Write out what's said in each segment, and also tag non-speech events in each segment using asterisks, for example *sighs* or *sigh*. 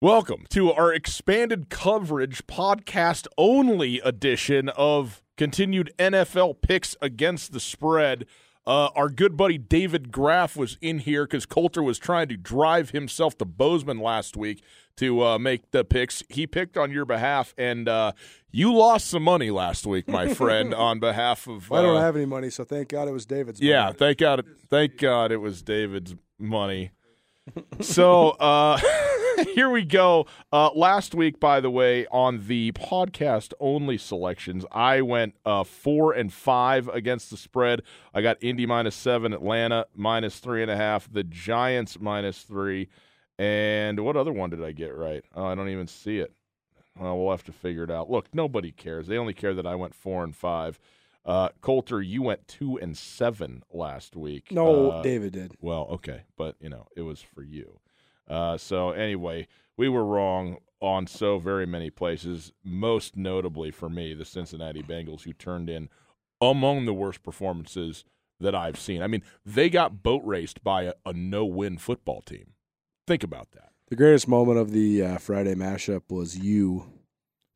Welcome to our expanded coverage podcast only edition of continued NFL picks against the spread. Uh, our good buddy David Graff was in here because Colter was trying to drive himself to Bozeman last week to uh, make the picks. He picked on your behalf, and uh, you lost some money last week, my *laughs* friend, on behalf of. I don't uh, have any money, so thank God it was David's. yeah, money. thank God. Thank God it was David's money. So uh, *laughs* *laughs* here we go. Uh, last week, by the way, on the podcast only selections, I went uh, four and five against the spread. I got Indy minus seven, Atlanta minus three and a half, the Giants minus three, and what other one did I get right? Oh, I don't even see it. Well, we'll have to figure it out. Look, nobody cares. They only care that I went four and five. Uh, Colter, you went two and seven last week. No, Uh, David did. well, okay, but you know, it was for you. Uh, so anyway, we were wrong on so very many places. Most notably for me, the Cincinnati Bengals, who turned in among the worst performances that I've seen. I mean, they got boat raced by a, a no-win football team. Think about that. The greatest moment of the uh, Friday mashup was you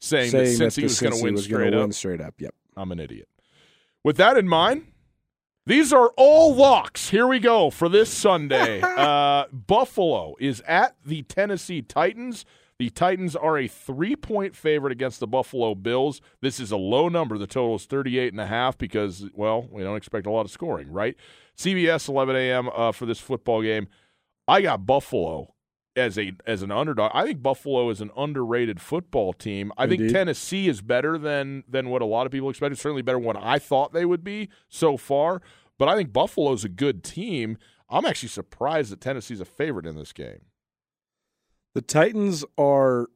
Saying, saying that since that he was going to win straight up, win straight up. Yep. I'm an idiot. With that in mind, these are all locks. Here we go for this Sunday. *laughs* uh, Buffalo is at the Tennessee Titans. The Titans are a three point favorite against the Buffalo Bills. This is a low number. The total is 38 and a half because, well, we don't expect a lot of scoring, right? CBS 11 a.m. Uh, for this football game. I got Buffalo as a as an underdog. I think Buffalo is an underrated football team. I think Tennessee is better than than what a lot of people expected. Certainly better than what I thought they would be so far. But I think Buffalo's a good team. I'm actually surprised that Tennessee's a favorite in this game. The Titans are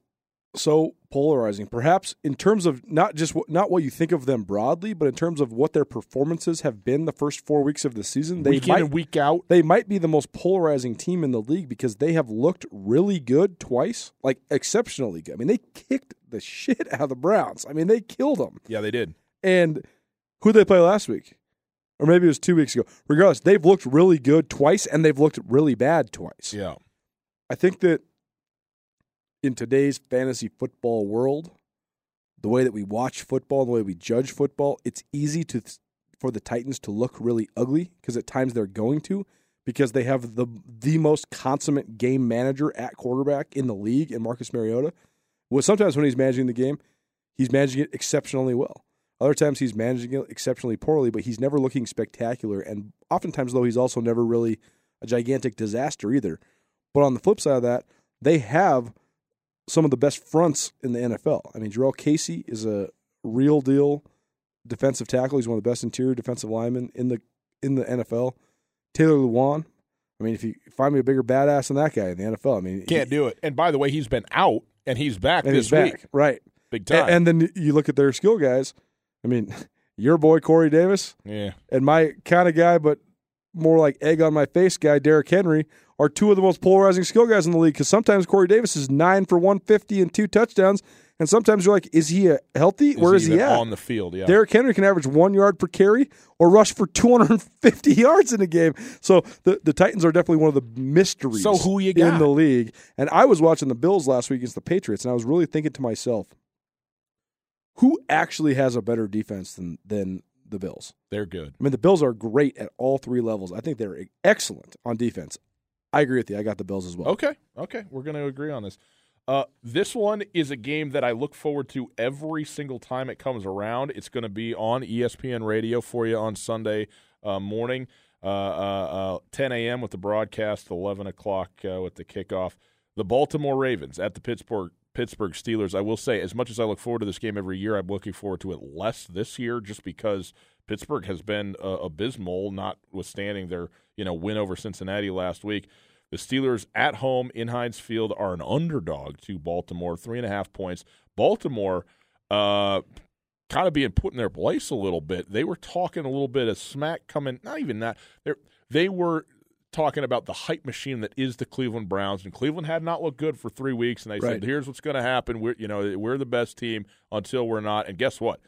so polarizing. Perhaps in terms of not just what, not what you think of them broadly, but in terms of what their performances have been the first four weeks of the season. They week might in and week out. they might be the most polarizing team in the league because they have looked really good twice, like exceptionally good. I mean, they kicked the shit out of the Browns. I mean, they killed them. Yeah, they did. And who did they play last week? Or maybe it was two weeks ago. Regardless, they've looked really good twice and they've looked really bad twice. Yeah. I think that in today's fantasy football world, the way that we watch football, the way we judge football, it's easy to for the Titans to look really ugly because at times they're going to because they have the the most consummate game manager at quarterback in the league in Marcus Mariota. Well, sometimes when he's managing the game, he's managing it exceptionally well. Other times he's managing it exceptionally poorly, but he's never looking spectacular. And oftentimes, though, he's also never really a gigantic disaster either. But on the flip side of that, they have some of the best fronts in the NFL. I mean, Jurrell Casey is a real deal defensive tackle. He's one of the best interior defensive linemen in the in the NFL. Taylor Lewan. I mean, if you find me a bigger badass than that guy in the NFL, I mean, Can't do it. And by the way, he's been out and he's back and this he's back, week. right? Big time. And, then you look at their skill guys. I mean, *laughs* your boy Corey Davis yeah. and my kind of guy, but more like egg on my face guy, Derrick Henry, are two of the most polarizing skill guys in the league. Because sometimes Corey Davis is nine for one fifty and two touchdowns, and sometimes you're like, is he healthy? Is Where is he even at? on the field? Yeah. Derrick Henry can average one yard per carry or rush for 250 *laughs* yards in a game. So the, the Titans are definitely one of the mysteries So who you in the league. And I was watching the Bills last week against the Patriots, and I was really thinking to myself, who actually has a better defense than than the Bills? They're good. I mean, the Bills are great at all three levels. I think they're excellent on defense. I agree with you. I got the Bills as well. Okay, okay, we're going to agree on this. Uh, this one is a game that I look forward to every single time it comes around. It's going to be on ESPN Radio for you on Sunday uh, morning, uh, uh, uh, 10 a.m. with the broadcast, 11 o'clock uh, with the kickoff. The Baltimore Ravens at the Pittsburgh Pittsburgh Steelers. I will say, as much as I look forward to this game every year, I'm looking forward to it less this year, just because Pittsburgh has been abysmal, notwithstanding their you know win over Cincinnati last week. The Steelers at home in Heinz Field are an underdog to Baltimore, three and a half points. Baltimore, uh, kind of being put in their place a little bit. They were talking a little bit of smack coming. Not even that. They they were talking about the hype machine that is the Cleveland Browns, and Cleveland had not looked good for three weeks. And they Right. said, "Here's what's going to happen. We're you know we're the best team until we're not." And guess what?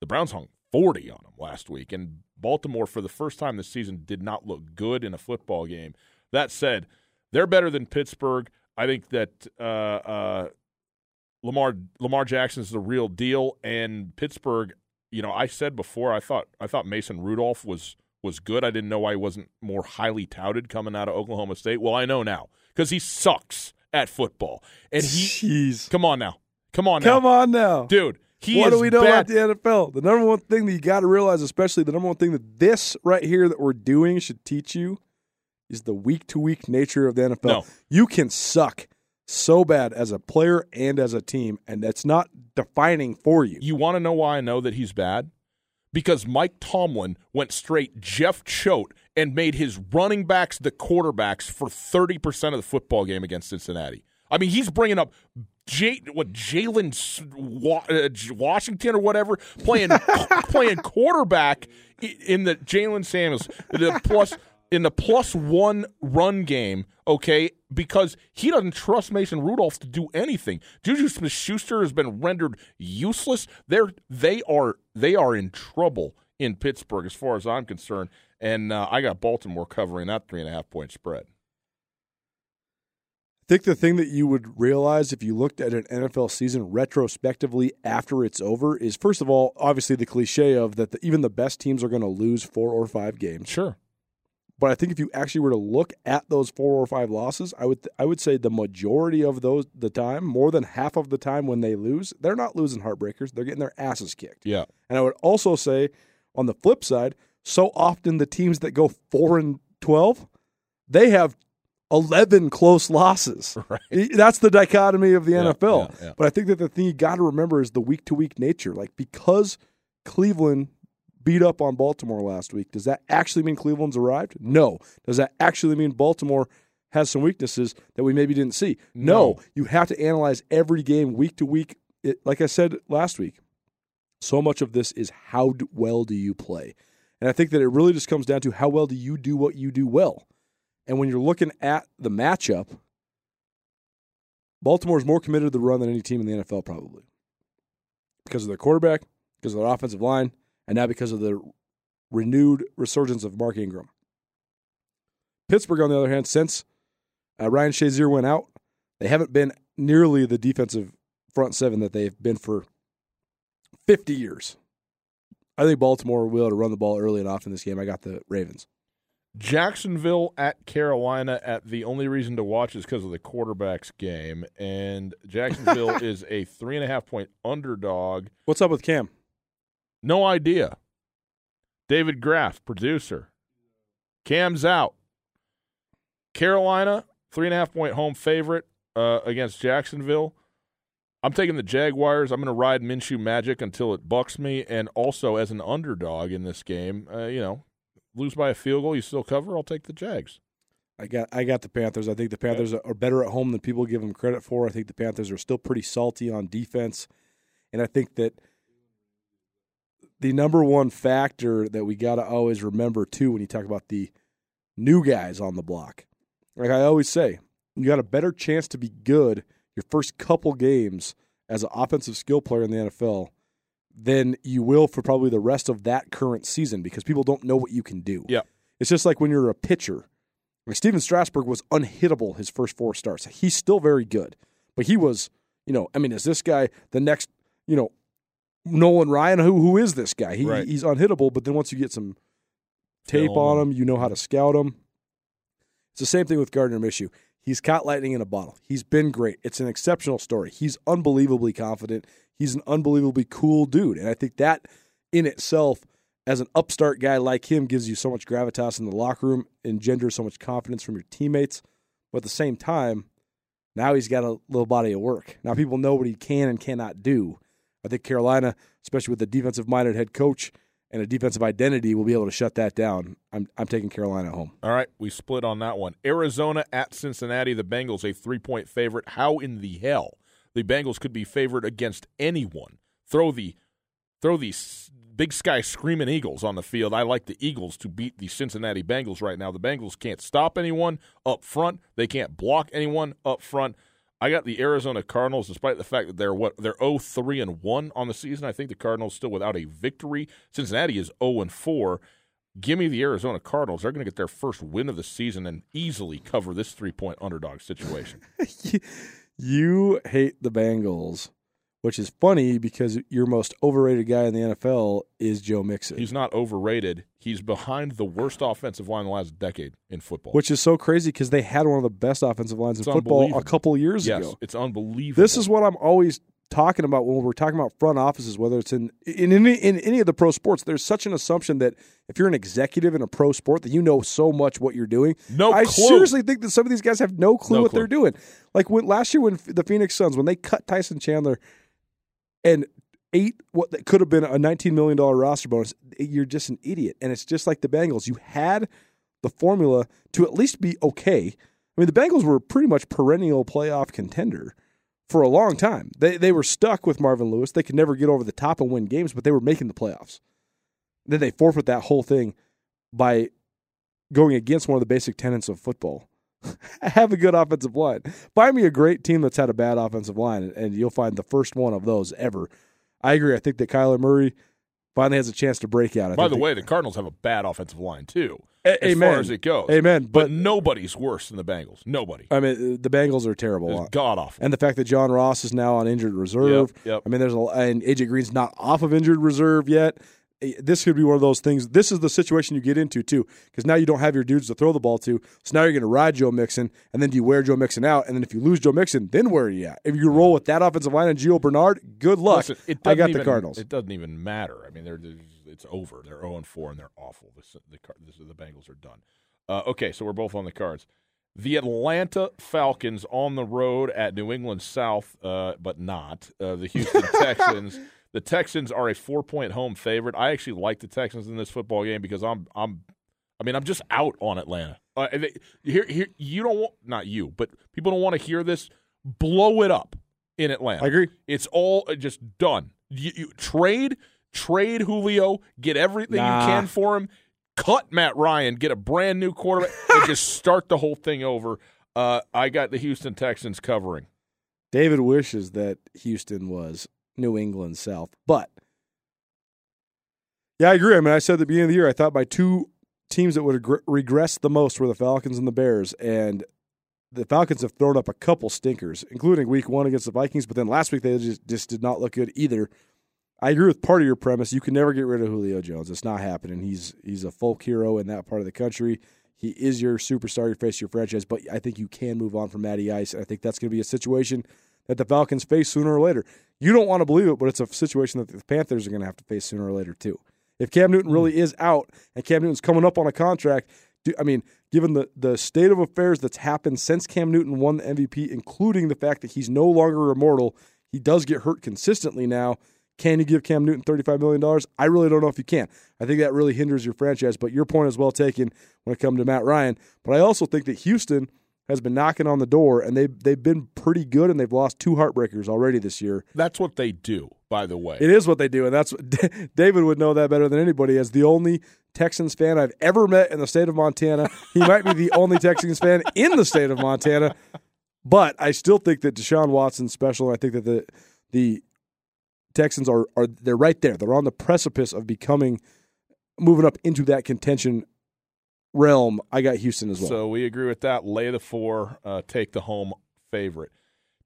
The Browns hung 40 on them last week, and Baltimore for the first time this season did not look good in a football game. That said, they're better than Pittsburgh. I think that uh, uh, Lamar Lamar Jackson is the real deal, and Pittsburgh. You know, I said before I thought I thought Mason Rudolph was was good. I didn't know why he wasn't more highly touted coming out of Oklahoma State. Well, I know now because he sucks at football, and he. Jeez. Come on now, come on now, Come on now. dude. He what do we know bad. about the NFL? The number one thing that you got to realize, especially the number one thing that this right here that we're doing should teach you, is the week to week nature of the NFL. No. You can suck so bad as a player and as a team, and that's not defining for you. You want to know why I know that he's bad? Because Mike Tomlin went straight Jeff Choate and made his running backs the quarterbacks for 30% of the football game against Cincinnati. I mean, he's bringing up J- what Jalen uh, Washington or whatever playing *laughs* playing quarterback in the Jaylen Samuels the plus in the plus one run game. Okay, because he doesn't trust Mason Rudolph to do anything. Juju Smith Schuster has been rendered useless. They're they are they are in trouble in Pittsburgh as far as I'm concerned, and uh, I got Baltimore covering that three and a half point spread. I think the thing that you would realize if you looked at an NFL season retrospectively after it's over is, first of all, obviously the cliche of that the, even the best teams are going to lose four or five games. Sure. But I think if you actually were to look at those four or five losses, I would I would say the majority of those the time, more than half of the time when they lose, they're not losing heartbreakers. They're getting their asses kicked. Yeah. And I would also say, on the flip side, so often the teams that go four and twelve, they have eleven close losses. *laughs* Right. That's the dichotomy of the Yeah, NFL. yeah, yeah. But I think that the thing you got to remember is the week to week nature. Like because Cleveland beat up on Baltimore last week, does that actually mean Cleveland's arrived? No. Does that actually mean Baltimore has some weaknesses that we maybe didn't see? No. No. You have to analyze every game week to week. It, like I said last week, so much of this is how d- well do you play? And I think that it really just comes down to how well do you do what you do well. And when you're looking at the matchup, Baltimore's more committed to the run than any team in the NFL, probably. Because of their quarterback, because of their offensive line, and now because of the renewed resurgence of Mark Ingram. Pittsburgh, on the other hand, since uh, Ryan Shazier went out, they haven't been nearly the defensive front seven that they've been for 50 years. I think Baltimore will be able to run the ball early and often this game. I got the Ravens. Jacksonville at Carolina at the only reason to watch is because of the quarterback's game. And Jacksonville *laughs* is a three and a half point underdog. What's up with Cam? No idea. David Graff, producer. Cam's out. Carolina, three and a half point home favorite uh, against Jacksonville. I'm taking the Jaguars. I'm going to ride Minshew Magic until it bucks me. And also, as an underdog in this game, uh, you know, lose by a field goal, you still cover. I'll take the Jags. I got I got the Panthers. I think the Panthers are better at home than people give them credit for. I think the Panthers are still pretty salty on defense, and I think that the number one factor that we got to always remember too when you talk about the new guys on the block. Like I always say, you got a better chance to be good your first couple games as an offensive skill player in the NFL than you will for probably the rest of that current season because people don't know what you can do. Yeah. It's just like when you're a pitcher. Like Stephen Strasburg was unhittable his first four starts. He's still very good, but he was, you know, I mean, is this guy the next, you know, Nolan Ryan? Who who is this guy? He, Right. He's unhittable, but then once you get some tape Film on him, you know how to scout him. It's the same thing with Gardner Minshew. He's caught lightning in a bottle. He's been great. It's an exceptional story. He's unbelievably confident. He's an unbelievably cool dude, and I think that in itself, as an upstart guy like him, gives you so much gravitas in the locker room, engenders so much confidence from your teammates. But at the same time, now he's got a little body of work. Now people know what he can and cannot do. I think Carolina, especially with a defensive minded head coach and a defensive identity, will be able to shut that down. I'm I'm taking Carolina home. All right, we split on that one. Arizona at Cincinnati, the Bengals a three point favorite. How in the hell the Bengals could be favored against anyone? Throw the throw the Big Sky Screaming Eagles on the field. I like the Eagles to beat the Cincinnati Bengals right now. The Bengals can't stop anyone up front. They can't block anyone up front. I got the Arizona Cardinals, despite the fact that they're what they're 0-3 and one on the season. I think the Cardinals still without a victory. Cincinnati is 0 and four. Give me the Arizona Cardinals. They're going to get their first win of the season and easily cover this three point underdog situation. *laughs* you hate the Bengals, which is funny because your most overrated guy in the NFL is Joe Mixon. He's not overrated. He's behind the worst offensive line in the last decade in football. which is so crazy because they had one of the best offensive lines in football a couple years yes, ago. it's unbelievable. This is what I'm always talking about when we're talking about front offices, whether it's in in any in any of the pro sports. There's such an assumption that if you're an executive in a pro sport, that you know so much what you're doing. No I clue. seriously think that some of these guys have no clue No what clue. they're doing. Like when last year when the Phoenix Suns when they cut Tyson Chandler and eight what that could have been a 19 million dollar roster bonus, you're just an idiot. And it's just like the Bengals. You had the formula to at least be okay. I mean, the Bengals were pretty much perennial playoff contender for a long time. They they were stuck with Marvin Lewis. They could never get over the top and win games, but they were making the playoffs. Then they forfeit that whole thing by going against one of the basic tenets of football. *laughs* Have a good offensive line. Find me a great team that's had a bad offensive line, and- you'll find the first one of those ever. I agree. I think that Kyler Murray finally has a chance to break out. I By the way, the Cardinals have a bad offensive line too, A- as amen. far as it goes. Amen. But, But, nobody's worse than the Bengals. Nobody. I mean, the Bengals are terrible. God awful. and the fact that John Ross is now on injured reserve. Yep, yep. I mean, there's a and AJ Green's not off of injured reserve yet. Eh, This could be one of those things. This is the situation you get into too, because now you don't have your dudes to throw the ball to. So now you're going to ride Joe Mixon, and then do you wear Joe Mixon out? And then if you lose Joe Mixon, then where are you at? If you roll with that offensive line and Gio Bernard, good luck. Listen, it I got even, the Cardinals. It doesn't even matter. I mean, they're, they're- it's over. They're zero and four, and they're awful. This, the this, the Bengals are done. Uh, okay, so we're both on the cards. The Atlanta Falcons on the road at New England South, uh, but not uh, the Houston *laughs* Texans. The Texans are a four-point home favorite. I actually like the Texans in this football game because I'm, I'm, I mean, I'm just out on Atlanta. Uh, they, here, here, you don't want, not you, but people don't want to hear this. Blow it up in Atlanta. I agree. It's all uh, just done. You, you trade, trade Julio, get everything Nah. you can for him. Cut Matt Ryan, get a brand new quarterback, *laughs* and just start the whole thing over. Uh, I got the Houston Texans covering. David wishes that Houston was New England South, but yeah, I agree. I mean, I said at the beginning of the year, I thought my two teams that would regre- regress the most were the Falcons and the Bears, and the Falcons have thrown up a couple stinkers, including Week One against the Vikings, but then last week they just just did not look good either. I agree with part of your premise. You can never get rid of Julio Jones. It's not happening. He's he's a folk hero in that part of the country. He is your superstar, your face, your franchise. But I think you can move on from Matty Ice. And I think that's going to be a situation that the Falcons face sooner or later. You don't want to believe it, but it's a situation that the Panthers are going to have to face sooner or later too. If Cam Newton really is out and Cam Newton's coming up on a contract, do, I mean, given the the state of affairs that's happened since Cam Newton won the MVP, including the fact that he's no longer immortal, he does get hurt consistently now. Can you give Cam Newton $35 million? I really don't know if you can. I think that really hinders your franchise, but your point is well taken when it comes to Matt Ryan. But I also think that Houston has been knocking on the door, and they, they've been pretty good, and they've lost two heartbreakers already this year. That's what they do, by the way. It is what they do, and that's what *laughs* David would know that better than anybody. As the only Texans fan I've ever met in the state of Montana. He might be the only Texans fan in the state of Montana. But I still think that Deshaun Watson's special. And I think that the the Texans are are they're right there. They're on the precipice of becoming moving up into that contention realm. I got Houston as well. So we agree with that. Lay the four, uh, take the home favorite.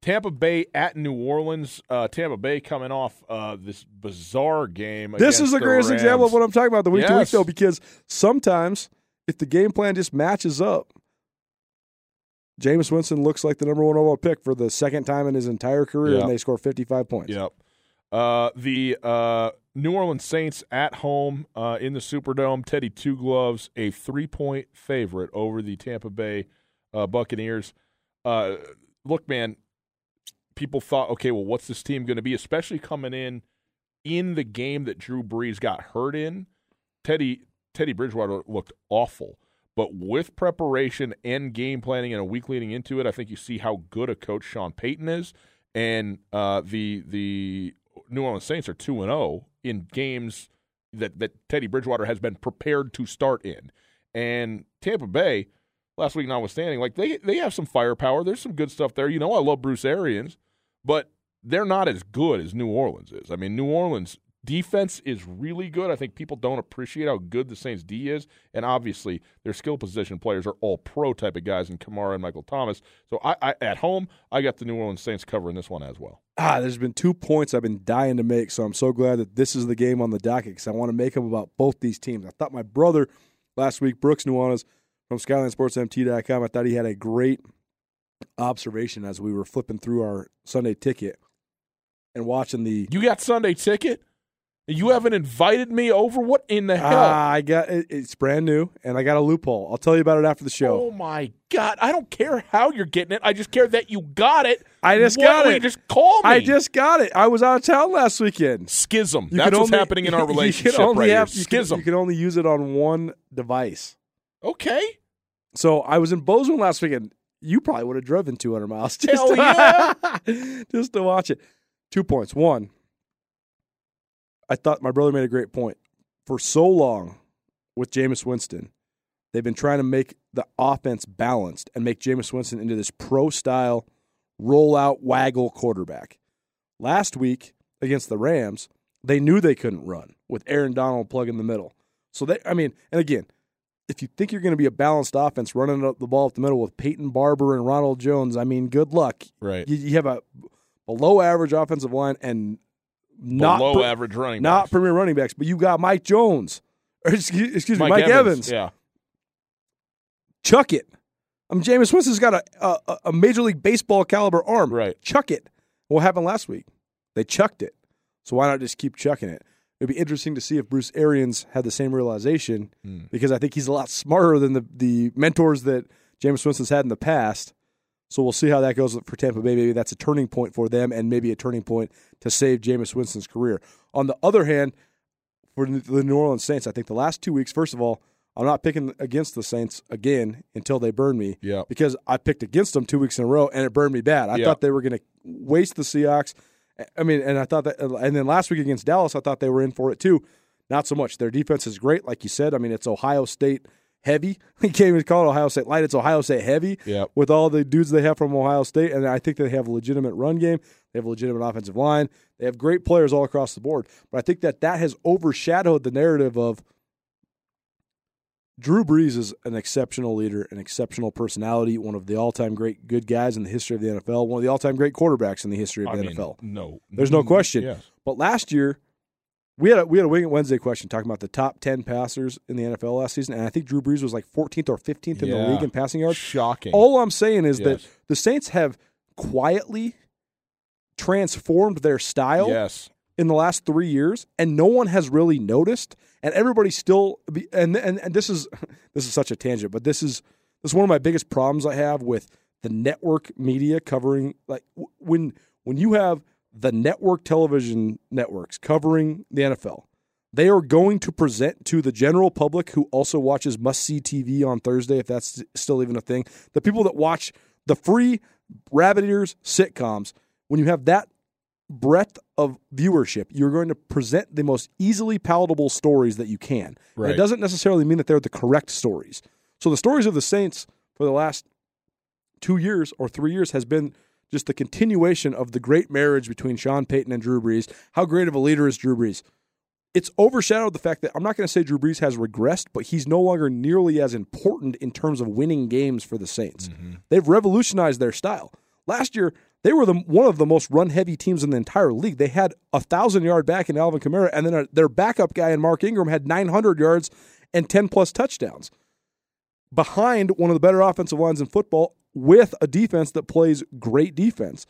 Tampa Bay at New Orleans. Uh, Tampa Bay coming off uh, this bizarre game. This is the greatest Rams. example of what I'm talking about the week to week though, because sometimes if the game plan just matches up, Jameis Winston looks like the number one overall pick for the second time in his entire career, Yeah. and they score 55 points. Yep. Uh, the uh, New Orleans Saints at home uh, in the Superdome. Teddy Two Gloves, a three point favorite over the Tampa Bay uh, Buccaneers. Uh, look, man, people thought, okay, well, what's this team going to be? Especially coming in in the game that Drew Brees got hurt in. Teddy Teddy Bridgewater looked awful. But with preparation and game planning and a week leading into it, I think you see how good a coach Sean Payton is. And uh, the the New Orleans Saints are two and zero in games that that Teddy Bridgewater has been prepared to start in. And Tampa Bay, last week notwithstanding, like they they have some firepower. There's some good stuff there. You know, I love Bruce Arians, but they're not as good as New Orleans is. I mean, New Orleans defense is really good. I think people don't appreciate how good the Saints D is, and obviously their skill position players are all pro type of guys in Kamara and Michael Thomas. So I, I at home, I got the New Orleans Saints covering this one as well. Ah, there's been two points I've been dying to make, so I'm so glad that this is the game on the docket because I want to make them about both these teams. I thought my brother last week, Brooks Nuanez from SkylineSportsMT.com, I thought he had a great observation as we were flipping through our Sunday ticket and watching the. You got Sunday ticket. You haven't invited me over. What in the hell? Ah, I got it, it's brand new, and I got a loophole. I'll tell you about it after the show. Oh my god! I don't care how you're getting it. I just care that you got it. I just Why got it. you Just call me. I just got it. I was out of town last weekend. schism. You That's what's only- happening in *laughs* our you relationship only right have- here. you can- Schism. you can only use it on one device. okay. So I was in Bozeman last weekend. You probably would have driven 200 miles *laughs* just, to, yeah. *laughs* just to watch it. Two points. One, I thought my brother made a great point. For so long with Jameis Winston, they've been trying to make the offense balanced and make Jameis Winston into this pro style rollout waggle quarterback. Last week against the Rams, they knew they couldn't run with Aaron Donald plug in the middle. So they, I mean, and again, if you think you're going to be a balanced offense running up the ball up the middle with Peyton Barber and Ronald Jones, I mean, good luck. Right. You, you have a below average offensive line and not Below pre- average running not backs. premier running backs, but you got Mike Jones, *laughs* or excuse, excuse me, Mike, Mike Evans. Yeah. Chuck it. I mean, Jameis Winston's got a, a a major league baseball caliber arm. Right. Chuck it. What happened last week? They chucked it. So why not just keep chucking it? It'd be interesting to see if Bruce Arians had the same realization Hmm. because I think he's a lot smarter than the, the mentors that Jameis Winston's had in the past. So we'll see how that goes for Tampa Bay. Maybe that's a turning point for them and maybe a turning point to save Jameis Winston's career. On the other hand, for the New Orleans Saints, I think the last two weeks, first of all, I'm not picking against the Saints again until they burn me Yeah. because I picked against them two weeks in a row and it burned me bad. I Yeah. thought they were going to waste the Seahawks. I mean, and I thought that, and then last week against Dallas, I thought they were in for it too. Not so much. Their defense is great, like you said. I mean, it's Ohio State heavy. *laughs* You can't even call it Ohio State light. It's Ohio State heavy Yep. with all the dudes they have from Ohio State. And I think they have a legitimate run game. They have a legitimate offensive line. They have great players all across the board. But I think that that has overshadowed the narrative of Drew Brees is an exceptional leader, an exceptional personality, one of the all-time great good guys in the history of the NFL, one of the all-time great quarterbacks in the history of I the mean, NFL. no. There's no mm-hmm. question. Yes. But last year, we had a we had a Wing Wednesday question talking about the top ten passers in the NFL last season, and I think Drew Brees was like 14th or 15th in the league in passing yards. Shocking. All I'm saying is that the Saints have quietly transformed their style yes. in the last three years, and no one has really noticed. And everybody still, be- and and and this is *laughs* this is such a tangent, but this is this is one of my biggest problems I have with the network media covering like when when you have the network television networks covering the NFL. They are going to present to the general public who also watches must see TV on Thursday, if that's still even a thing. The people that watch the free rabbit ears sitcoms, when you have that breadth of viewership, you're going to present the most easily palatable stories that you can. Right. it doesn't necessarily mean that they're the correct stories. So the stories of the Saints for the last two years or three years has been just the continuation of the great marriage between Sean Payton and Drew Brees. How great of a leader is Drew Brees? It's overshadowed the fact that I'm not going to say Drew Brees has regressed, but he's no longer nearly as important in terms of winning games for the Saints. They've revolutionized their style. Last year, they were the one of the most run heavy teams in the entire league. They had a thousand yard back in Alvin Kamara, and then uh their backup guy in Mark Ingram had 900 yards and 10 plus touchdowns behind one of the better offensive lines in football with a defense that plays great defense.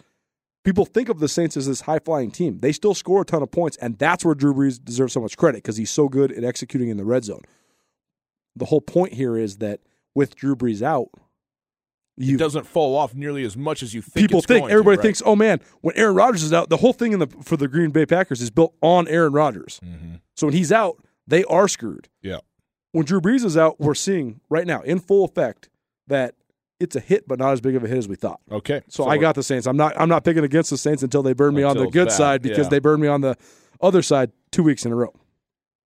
People think of the Saints as this high flying team. They still score a ton of points, and that's where Drew Brees deserves so much credit because he's so good at executing in the red zone. The whole point here is that with Drew Brees out, you It doesn't fall off nearly as much as you think. people it's think going to, everybody right? thinks, oh man, when Aaron Rodgers is out, the whole thing in the for the Green Bay Packers is built on Aaron Rodgers. Mm-hmm. So when he's out, they are screwed. Yeah. When Drew Brees is out, we're seeing right now in full effect that it's a hit, but not as big of a hit as we thought. Okay. So, I got the Saints. I'm not. I'm not picking against the Saints until they burn me on the good bad, side because yeah. they burned me on the other side two weeks in a row.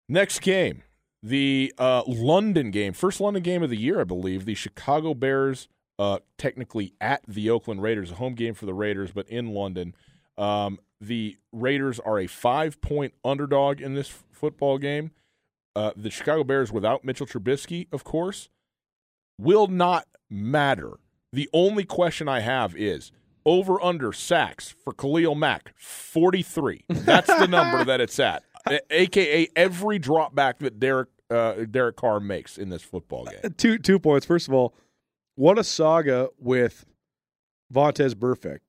Next game, the uh, London game, first London game of the year, I believe. The Chicago Bears, uh, technically at the Oakland Raiders, a home game for the Raiders, but in London. Um, the Raiders are a five point underdog in this f- football game. Uh, the Chicago Bears, without Mitchell Trubisky, of course, will not matter. The only question I have is over under sacks for Khalil Mack, 43. That's the number that it's at. AKA every drop back that Derek uh, Derek Carr makes in this football game. Two two points. First of all, what a saga with Vontaze Burfict.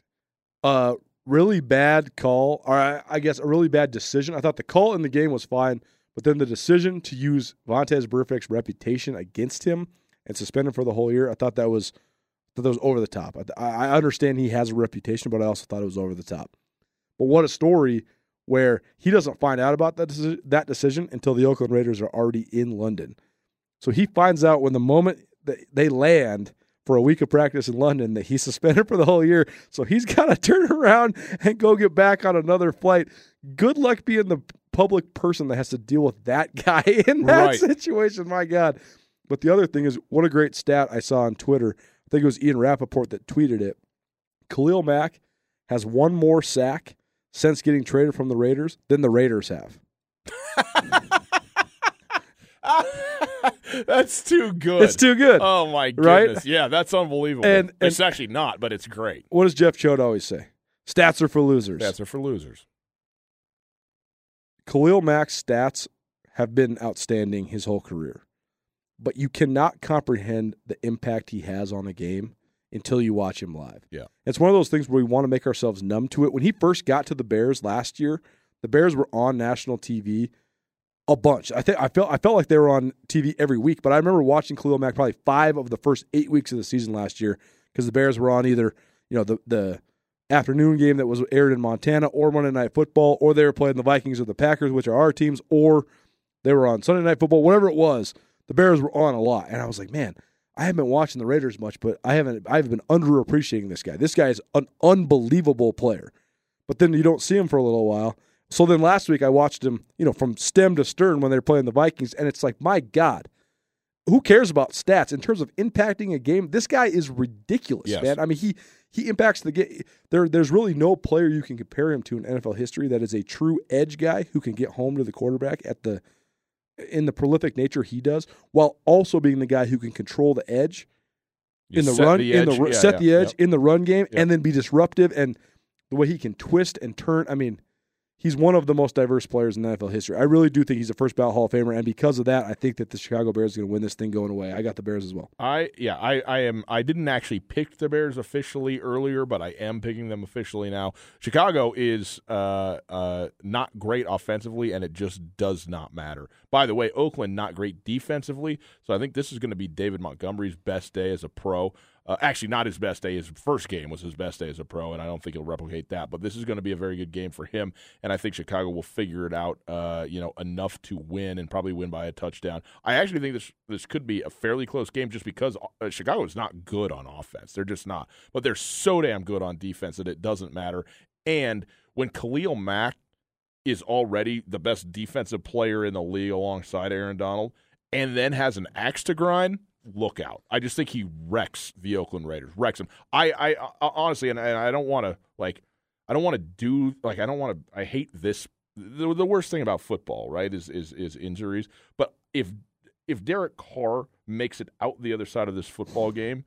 Uh, really bad call, or I, I guess a really bad decision. I thought the call in the game was fine, but then the decision to use Vontaze Burfict's reputation against him and suspend him for the whole year, I thought that was that was over the top. I, I understand he has a reputation, but I also thought it was over the top. But what a story where he doesn't find out about that that decision until the Oakland Raiders are already in London. So he finds out when the moment that they land for a week of practice in London that he's *laughs* suspended for the whole year. So he's *laughs* got to turn around and go get back on another flight. Good luck being the public person that has to deal with that guy *laughs* in that Right. situation. My God. But the other thing is, what a great stat I saw on Twitter. I think it was Ian Rapoport that tweeted it. Khalil Mack has one more sack since getting traded from the Raiders than the Raiders have. *laughs* that's too good. It's too good. Oh my Right? goodness! Yeah, that's unbelievable. And- and- it's actually not, but it's great. what does Jeff Choate always say? Stats are for losers. Stats are for losers. Khalil Mack's stats have been outstanding his whole career, but you cannot comprehend the impact he has on a game until you watch him live. Yeah. It's one of those things where we want to make ourselves numb to it. When he first got to the Bears last year, the Bears were on national TV a bunch. I think I felt I felt like they were on TV every week, but I remember watching Khalil Mack probably 5 of the first 8 weeks of the season last year because the Bears were on either, you know, the the afternoon game that was aired in Montana or Monday Night Football, or they were playing the Vikings or the Packers, which are our teams, or they were on Sunday Night Football, whatever it was. The Bears were on a lot, and I was like, man, I haven't been watching the Raiders much, but I haven't. I've been underappreciating this guy. This guy is an unbelievable player, but then you don't see him for a little while. So then last week I watched him, you know, from stem to stern when they were playing the Vikings, and it's like, my God, who cares about stats in terms of impacting a game? This guy is ridiculous, Yes. man. I mean, he he impacts the game. There, there's really no player you can compare him to in NFL history that is a true edge guy who can get home to the quarterback at the in the prolific nature he does, while also being the guy who can control the edge You in the run, the in the Yeah, set yeah, the edge in the run game, and then be disruptive and the way he can twist and turn. I mean, he's one of the most diverse players in NFL history. I really do think he's a first ballot Hall of Famer, and because of that, I think that the Chicago Bears are going to win this thing going away. I got the Bears as well. I yeah, I, I am I didn't actually pick the Bears officially earlier, but I am picking them officially now. Chicago is uh uh not great offensively and it just does not matter. By the way, Oakland not great defensively, so I think this is going to be David Montgomery's best day as a pro. Uh, actually, not his best day. His first game was his best day as a pro, and I don't think he'll replicate that. But this is going to be a very good game for him, and I think Chicago will figure it out. Uh, you know, enough to win and probably win by a touchdown. I actually think this this could be a fairly close game, just because uh, Chicago is not good on offense. They're just not, but they're so damn good on defense that it doesn't matter. And when Khalil Mack is already the best defensive player in the league alongside Aaron Donald, and then has an axe to grind, look out. I just think he wrecks the Oakland Raiders, wrecks them. I, I, I honestly, and I, I don't want to like, I don't want to do like, I don't want to. I hate this. The, the worst thing about football, right, is is is injuries. But if if Derek Carr makes it out the other side of this football game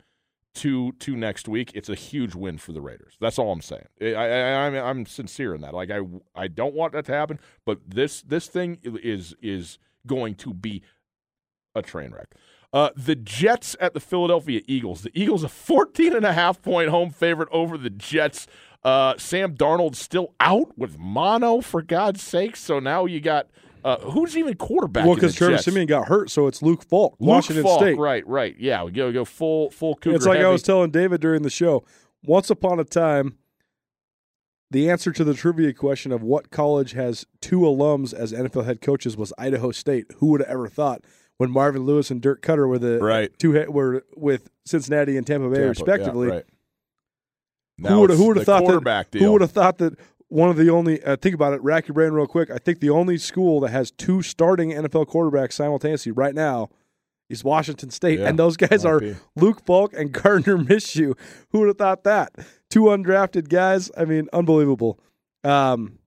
to to next week, it's a huge win for the Raiders. That's all I'm saying. I, I, I'm I'm sincere in that. Like I I don't want that to happen, but this this thing is is going to be a train wreck. Uh, the Jets at the Philadelphia Eagles. The Eagles a 14 and a half point home favorite over the Jets. Uh, Sam Darnold still out with mono for God's sake. So now you got uh, who's even quarterback? Well, because Trevor Siemian got hurt, so it's Luke Falk, Luke Washington Falk, State. Right, right. Yeah, we go go full full Cougar. It's like heavy. I was telling David during the show. Once upon a time, the answer to the trivia question of what college has two alums as NFL head coaches was Idaho State. Who would have ever thought when Marvin Lewis and Dirk Koetter were the Right. two were with Cincinnati and Tampa Bay Tampa, respectively? yeah, right. Who Now would who would have thought that? deal. Who would have thought that one of the only uh, think about it, rack your brain real quick. I think the only school that has two starting NFL quarterbacks simultaneously right now is Washington State, Yeah, and those guys are be. Luke Falk and *laughs* Gardner Minshew. Who would have thought that? Two undrafted guys. I mean, unbelievable. Um,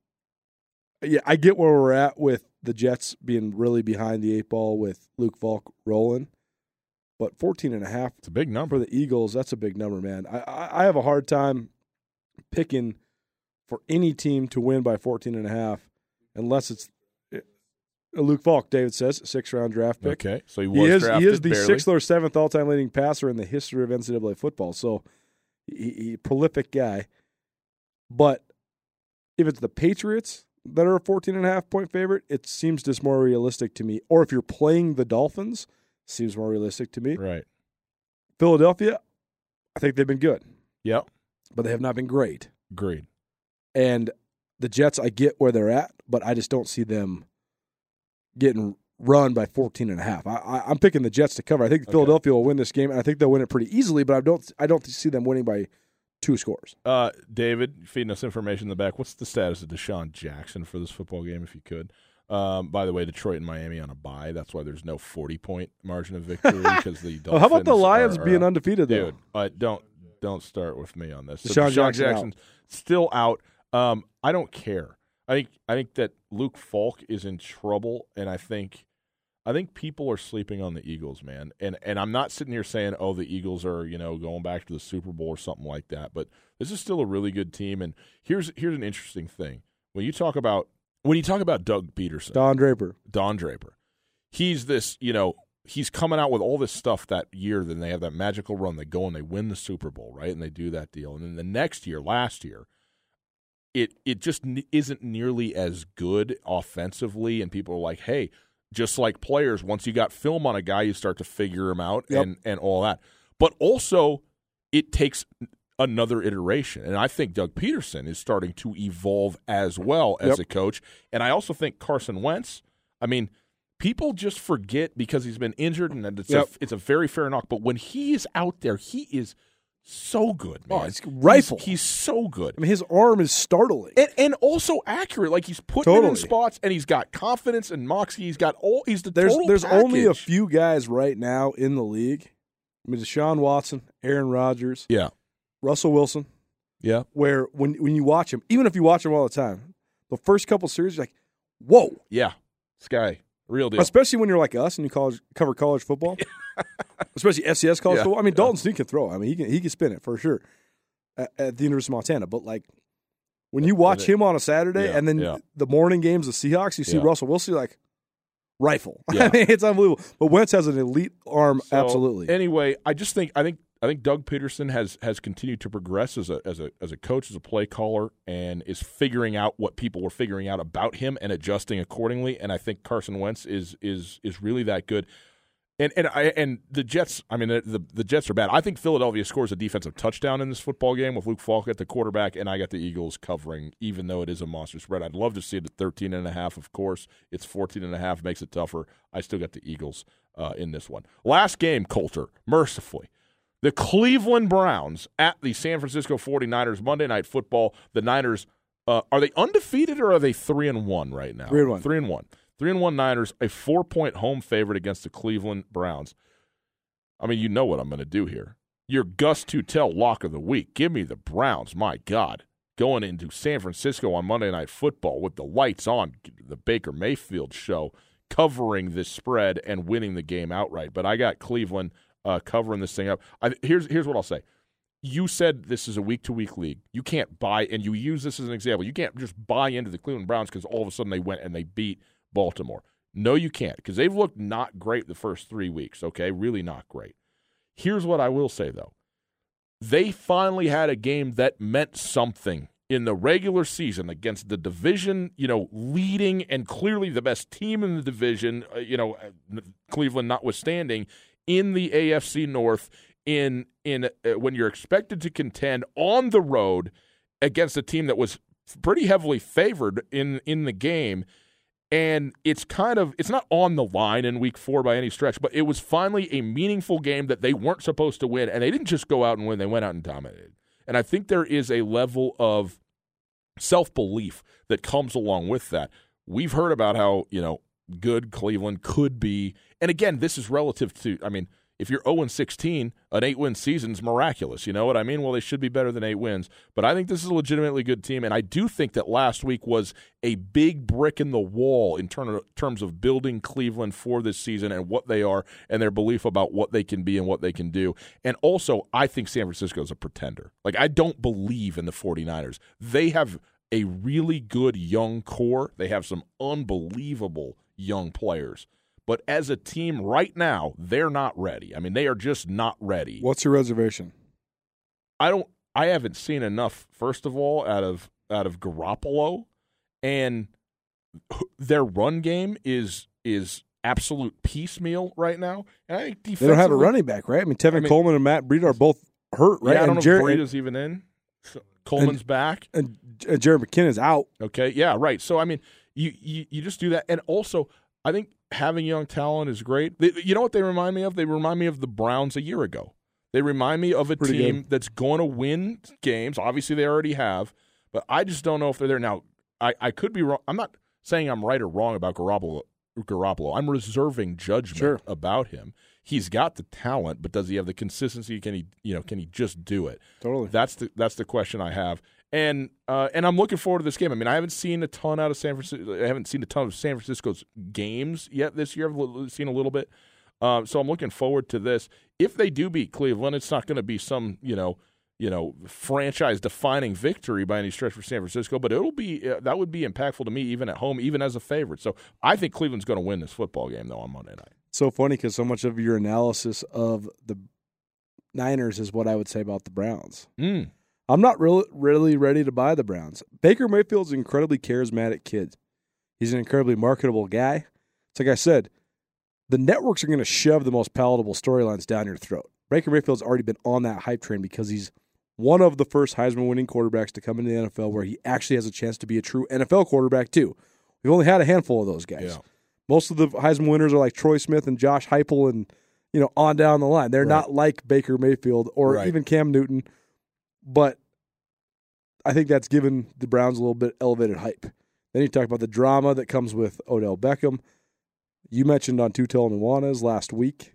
yeah, I get where we're at with the Jets being really behind the eight ball with Luke Falk rolling, but 14 and a half It's a big number. for the Eagles, that's a big number, man. I, I, have a hard time picking for any team to win by 14 and a half unless it's uh, Luke Falk, David says, six round draft pick. Okay, so he was He is, drafted he is the barely. sixth or seventh all time leading passer in the history of NCAA football. So he, he prolific guy. But if it's the Patriots that are a 14 and a half point favorite, it seems just more realistic to me. Or if you're playing the Dolphins, seems more realistic to me. Right. Philadelphia, I think they've been good, Yep. but they have not been great. Agreed. And the Jets, I get where they're at, but I just don't see them getting run by 14 and a half. I, I, I'm picking the Jets to cover. I think Okay. Philadelphia will win this game, and I think they'll win it pretty easily, but I don't I don't see them winning by two scores. Uh, David, feeding us information in the back. What's the status of DeSean Jackson for this football game, if you could? Um, by the way, Detroit and Miami on a bye. That's why there's no 40 point margin of victory *laughs* because the Oh, how about the Lions are- are being out. undefeated, though? dude. Uh, don't don't start with me on this. So DeSean DeSean, Jackson out. Jackson's still out. Um, I don't care. I think I think that Luke Falk is in trouble, and I think I think people are sleeping on the Eagles, man. And and I'm not sitting here saying, oh, the Eagles are you know going back to the Super Bowl or something like that. But this is still a really good team. And here's here's an interesting thing when you talk about when you talk about Doug Pederson. Don Draper. Don Draper. He's this, you know, he's coming out with all this stuff that year. Then they have that magical run. They go and they win the Super Bowl, right? And they do that deal. And then the next year, last year, it it just n- isn't nearly as good offensively. And people are like, hey, just like players, once you got film on a guy, you start to figure him out Yep. and and all that. But also, it takes another iteration. And I think Doug Pederson is starting to evolve as well as Yep. a coach. And I also think Carson Wentz, I mean, people just forget because he's been injured and it's, Yep. a, it's a very fair knock. But when he is out there, he is so good, oh, man. Oh, it's rifle. He's, he's so good. I mean, his arm is startling. And, and also accurate, like he's putting it in spots, and he's got confidence and moxie. He's got all. He's the There's there's only a few guys right now in the league. I mean, Deshaun Watson, Aaron Rodgers, Yeah, Russell Wilson, yeah, where when when you watch him, even if you watch him all the time, the first couple series, you're like, whoa. yeah. Sky, real deal. Especially when you're like us and you college, cover college football, *laughs* especially FCS college Yeah, football. I mean, yeah. Dalton Sneed can throw. I mean, he can he can spin it for sure at, at the University of Montana. But like when you watch him on a Saturday Yeah, and then yeah. the morning games of Seahawks, you see Yeah. Russell Wilson like rifle. *laughs* Yeah. I mean, it's unbelievable. But Wentz has an elite arm, So, absolutely. Anyway, I just think I think I think Doug Pederson has has continued to progress as a as a as a coach, as a play caller, and is figuring out what people were figuring out about him and adjusting accordingly. And I think Carson Wentz is is is really that good. And and I and the Jets. I mean, the, the Jets are bad. I think Philadelphia scores a defensive touchdown in this football game with Luke Falk at the quarterback, and I got the Eagles covering, even though it is a monster spread. I'd love to see it at 13 and a half. Of course, it's 14 and a half, makes it tougher. I still got the Eagles uh, in this one. Last game, Colter, mercifully. The Cleveland Browns at the San Francisco 49ers Monday Night Football. The Niners Uh, are they undefeated or are they three and one right now? Three and one. Three and one. Three and one Niners, a four point home favorite against the Cleveland Browns. I mean, you know what I'm going to do here. Your Gus Tutel lock of the week. Give me the Browns. My God. Going into San Francisco on Monday Night Football with the lights on, the Baker Mayfield show, covering this spread and winning the game outright. But I got Cleveland uh, covering this thing up. I, here's here's what I'll say. You said this is a week to week league. You can't buy, and you use this as an example. You can't just buy into the Cleveland Browns because all of a sudden they went and they beat Baltimore. No, you can't because they've looked not great the first three weeks. Okay, really not great. Here's what I will say though. They finally had a game that meant something in the regular season against the division, you know, leading and clearly the best team in the division, uh, you know, uh, Cleveland notwithstanding, in the AFC North in in uh, when you're expected to contend on the road against a team that was pretty heavily favored in in the game. And it's kind of it's not on the line in week 4 by any stretch but it was finally a meaningful game that they weren't supposed to win and they didn't just go out and win they went out and dominated. And I think there is a level of self-belief that comes along with that. We've heard about how you know good Cleveland could be and again this is relative to I mean if you're 0 16, an eight win season is miraculous. You know what I mean? Well, they should be better than eight wins. But I think this is a legitimately good team. And I do think that last week was a big brick in the wall in terms of building Cleveland for this season and what they are and their belief about what they can be and what they can do. And also, I think San Francisco is a pretender. Like, I don't believe in the 49ers. They have a really good young core, they have some unbelievable young players. But as a team right now, they're not ready. I mean, they are just not ready. What's your reservation? I don't. I haven't seen enough. First of all, out of out of Garoppolo, and their run game is is absolute piecemeal right now. And I think they don't have a running back, right? I mean, Tevin I mean, Coleman and Matt Breida are both hurt, right? Yeah, I don't and know Jared, if Breida's even in. Coleman's and, back, and, and Jerick McKinnon's out. Okay, yeah, right. So I mean, you, you you just do that, and also I think having young talent is great. They, you know what they remind me of? They remind me of the Browns a year ago. They remind me of a Pretty team good. that's going to win games. Obviously, they already have, but I just don't know if they're there now. I, I could be wrong. I'm not saying I'm right or wrong about Garoppolo. Garoppolo. I'm reserving judgment sure. about him. He's got the talent, but does he have the consistency? Can he, you know, can he just do it? Totally. That's the that's the question I have and uh, and I'm looking forward to this game. I mean, I haven't seen a ton out of San Francisco. I haven't seen a ton of San Francisco's games yet this year. I've seen a little bit, um, so I'm looking forward to this. If they do beat Cleveland, it's not going to be some you know you know franchise defining victory by any stretch for San Francisco, but it'll be uh, that would be impactful to me even at home, even as a favorite. So I think Cleveland's going to win this football game though on Monday night. So funny because so much of your analysis of the Niners is what I would say about the Browns. Mm. I'm not really really ready to buy the Browns. Baker Mayfield's an incredibly charismatic kid. He's an incredibly marketable guy. It's like I said, the networks are going to shove the most palatable storylines down your throat. Baker Mayfield's already been on that hype train because he's one of the first Heisman winning quarterbacks to come into the NFL where he actually has a chance to be a true NFL quarterback too. We've only had a handful of those guys. Yeah. Most of the Heisman winners are like Troy Smith and Josh Heupel and you know on down the line. They're right. not like Baker Mayfield or right. even Cam Newton, but I think that's given the Browns a little bit elevated hype. Then you talk about the drama that comes with Odell Beckham. You mentioned on two Tutel Nuanez last week.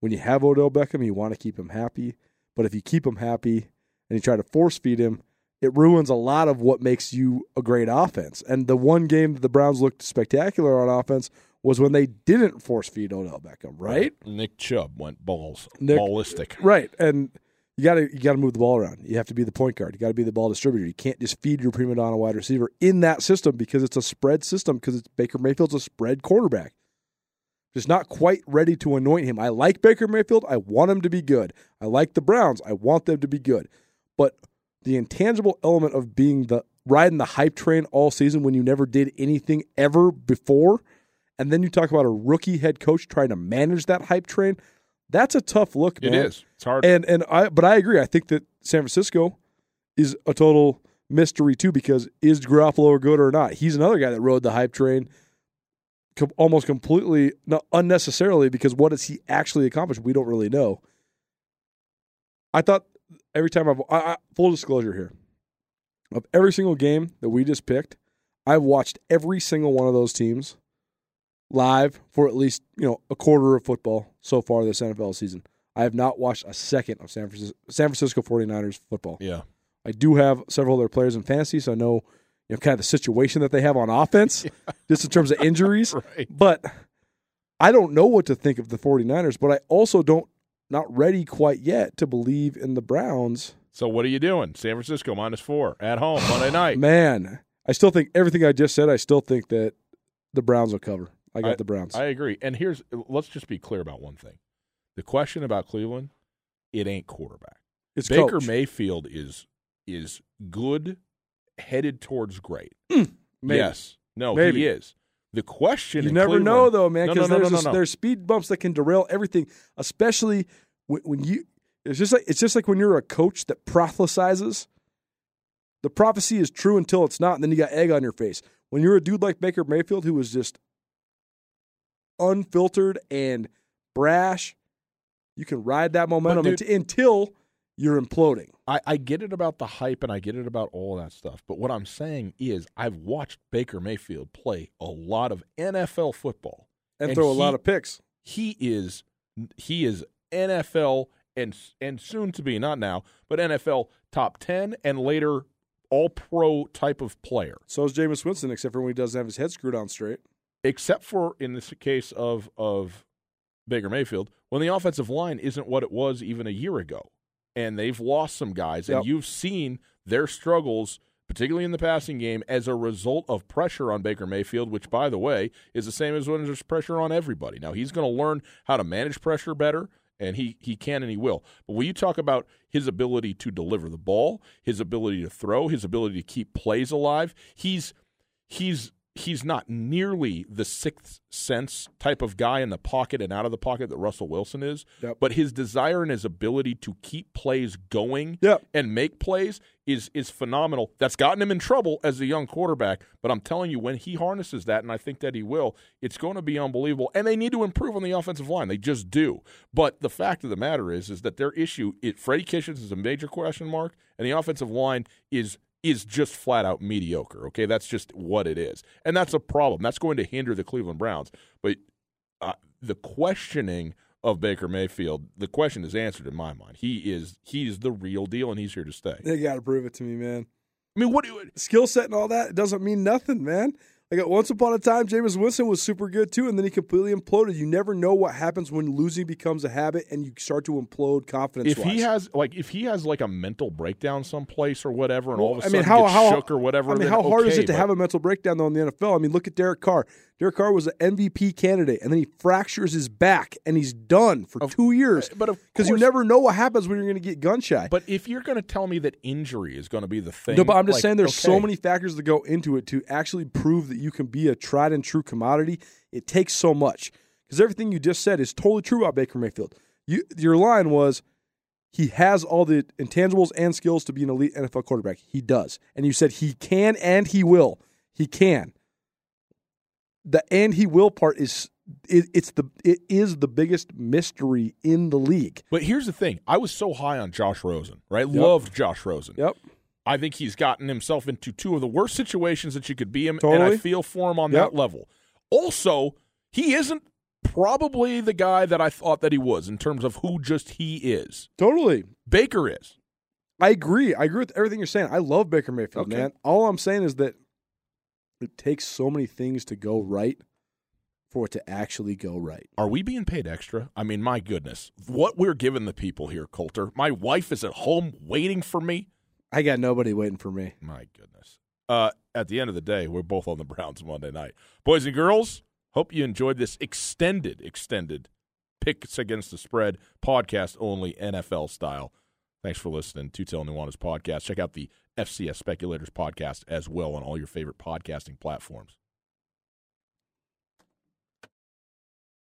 When you have Odell Beckham, you want to keep him happy. But if you keep him happy and you try to force feed him, it ruins a lot of what makes you a great offense. And the one game that the Browns looked spectacular on offense was when they didn't force feed Odell Beckham, right? Nick Chubb went balls Nick, ballistic. Right. And you got to you got to move the ball around. You have to be the point guard. You got to be the ball distributor. You can't just feed your prima donna wide receiver in that system because it's a spread system because it's Baker Mayfield's a spread quarterback. Just not quite ready to anoint him. I like Baker Mayfield. I want him to be good. I like the Browns. I want them to be good. But the intangible element of being the riding the hype train all season when you never did anything ever before, and then you talk about a rookie head coach trying to manage that hype train. That's a tough look, man. It is. It's hard. And and I but I agree. I think that San Francisco is a total mystery too because is Garoppolo good or not? He's another guy that rode the hype train almost completely not unnecessarily because what does he actually accomplish? We don't really know. I thought every time I've I, I, full disclosure here. of every single game that we just picked, I've watched every single one of those teams live for at least you know a quarter of football so far this NFL season. I have not watched a second of San Francisco, San Francisco 49ers football. Yeah. I do have several other players in fantasy, so I know you know kind of the situation that they have on offense, *laughs* just in terms of injuries. *laughs* Right. But I don't know what to think of the 49ers, but I also don't not ready quite yet to believe in the Browns. So what are you doing? San Francisco minus four at home Monday *sighs* night. Man, I still think everything I just said, I still think that the Browns will cover. I got the Browns. I agree. And here's let's just be clear about one thing. The question about Cleveland, it ain't quarterback. it's Baker coach. Mayfield is is good, headed towards great. Hmm. Maybe. Yes. No, Maybe. he is. The question You never Cleveland- know though, man, No, because no, no, there's no. there's speed bumps that can derail everything, especially when, when you. It's just like it's just like when you're a coach that prophesizes. The prophecy is true until it's not, and then you got egg on your face. When you're a dude like Baker Mayfield who was just unfiltered and brash, you can ride that momentum dude- unti- until you're imploding. I, I get it about the hype and I get it about all that stuff. But what I'm saying is I've watched Baker Mayfield play a lot of NFL football. And, And throw a lot of picks. He is he is NFL and and soon to be not now, but NFL top 10 and later all pro type of player. So is Jameis Winston, except for when he doesn't have his head screwed on straight. Except for in this case of of Baker Mayfield, when the offensive line isn't what it was even a year ago, and they've lost some guys, Yep. and you've seen their struggles, particularly in the passing game, as a result of pressure on Baker Mayfield, which, by the way, is the same as when there's pressure on everybody. Now he's going to learn how to manage pressure better. And he, he can and he will. But when you talk about his ability to deliver the ball, his ability to throw, his ability to keep plays alive, he's he's he's not nearly the sixth sense type of guy in the pocket and out of the pocket that Russell Wilson is. Yep. But his desire and his ability to keep plays going Yep. and make plays is is phenomenal. That's gotten him in trouble as a young quarterback. But I'm telling you, when he harnesses that, and I think that he will, it's going to be unbelievable. And they need to improve on the offensive line. They just do. But the fact of the matter is, is that their issue, it, Freddie Kitchens is a major question mark, and the offensive line is is just flat out mediocre. Okay, that's just what it is, and that's a problem. That's going to hinder the Cleveland Browns. But uh, the questioning of Baker Mayfield, the question is answered in my mind. He is he is the real deal, and he's here to stay. They got to prove it to me, man. I mean, what do you, skill set and all that it doesn't mean nothing, man. Like once upon a time, Jameis Winston was super good too, and then he completely imploded. You never know what happens when losing becomes a habit and you start to implode confidence. if he has like if he has like a mental breakdown someplace or whatever, and all of a I sudden mean, how how shook or whatever. I mean, how hard is it to but- have a mental breakdown though in the NFL? I mean, look at Derek Carr. Derek Carr was an MVP candidate, and then he fractures his back, and he's done for two years. But of because you never know what happens when you're going to get gun shy. But if you're going to tell me that injury is going to be the thing, No, but I'm just like, saying there's so many factors that go into it to actually prove that you can be a tried and true commodity. It takes so much because everything you just said is totally true about Baker Mayfield. You, your line was he has all the intangibles and skills to be an elite NFL quarterback. He does, and you said he can and he will. He can. The and he will part is it, it's the it is the biggest mystery in the league. But here's the thing: I was so high on Josh Rosen, right? Loved Josh Rosen. Yep. I think he's gotten himself into two of the worst situations that you could be in, and I feel for him on Yep. that level. Also, he isn't probably the guy that I thought that he was in terms of who just he is. Totally. Baker is. I agree. I agree with everything you're saying. I love Baker Mayfield, Okay. man. All I'm saying is that it takes so many things to go right for it to actually go right. Are we being paid extra? I mean, my goodness, what we're giving the people here, Colter. My wife is at home waiting for me. I got nobody waiting for me. My goodness. Uh, at the end of the day, we're both on the *laughs* Browns Monday night. Boys and girls, hope you enjoyed this extended, extended picks against the spread podcast only NFL style. Thanks for listening to Tell Nuanez podcast. Check out the FCS Speculators podcast as well on all your favorite podcasting platforms.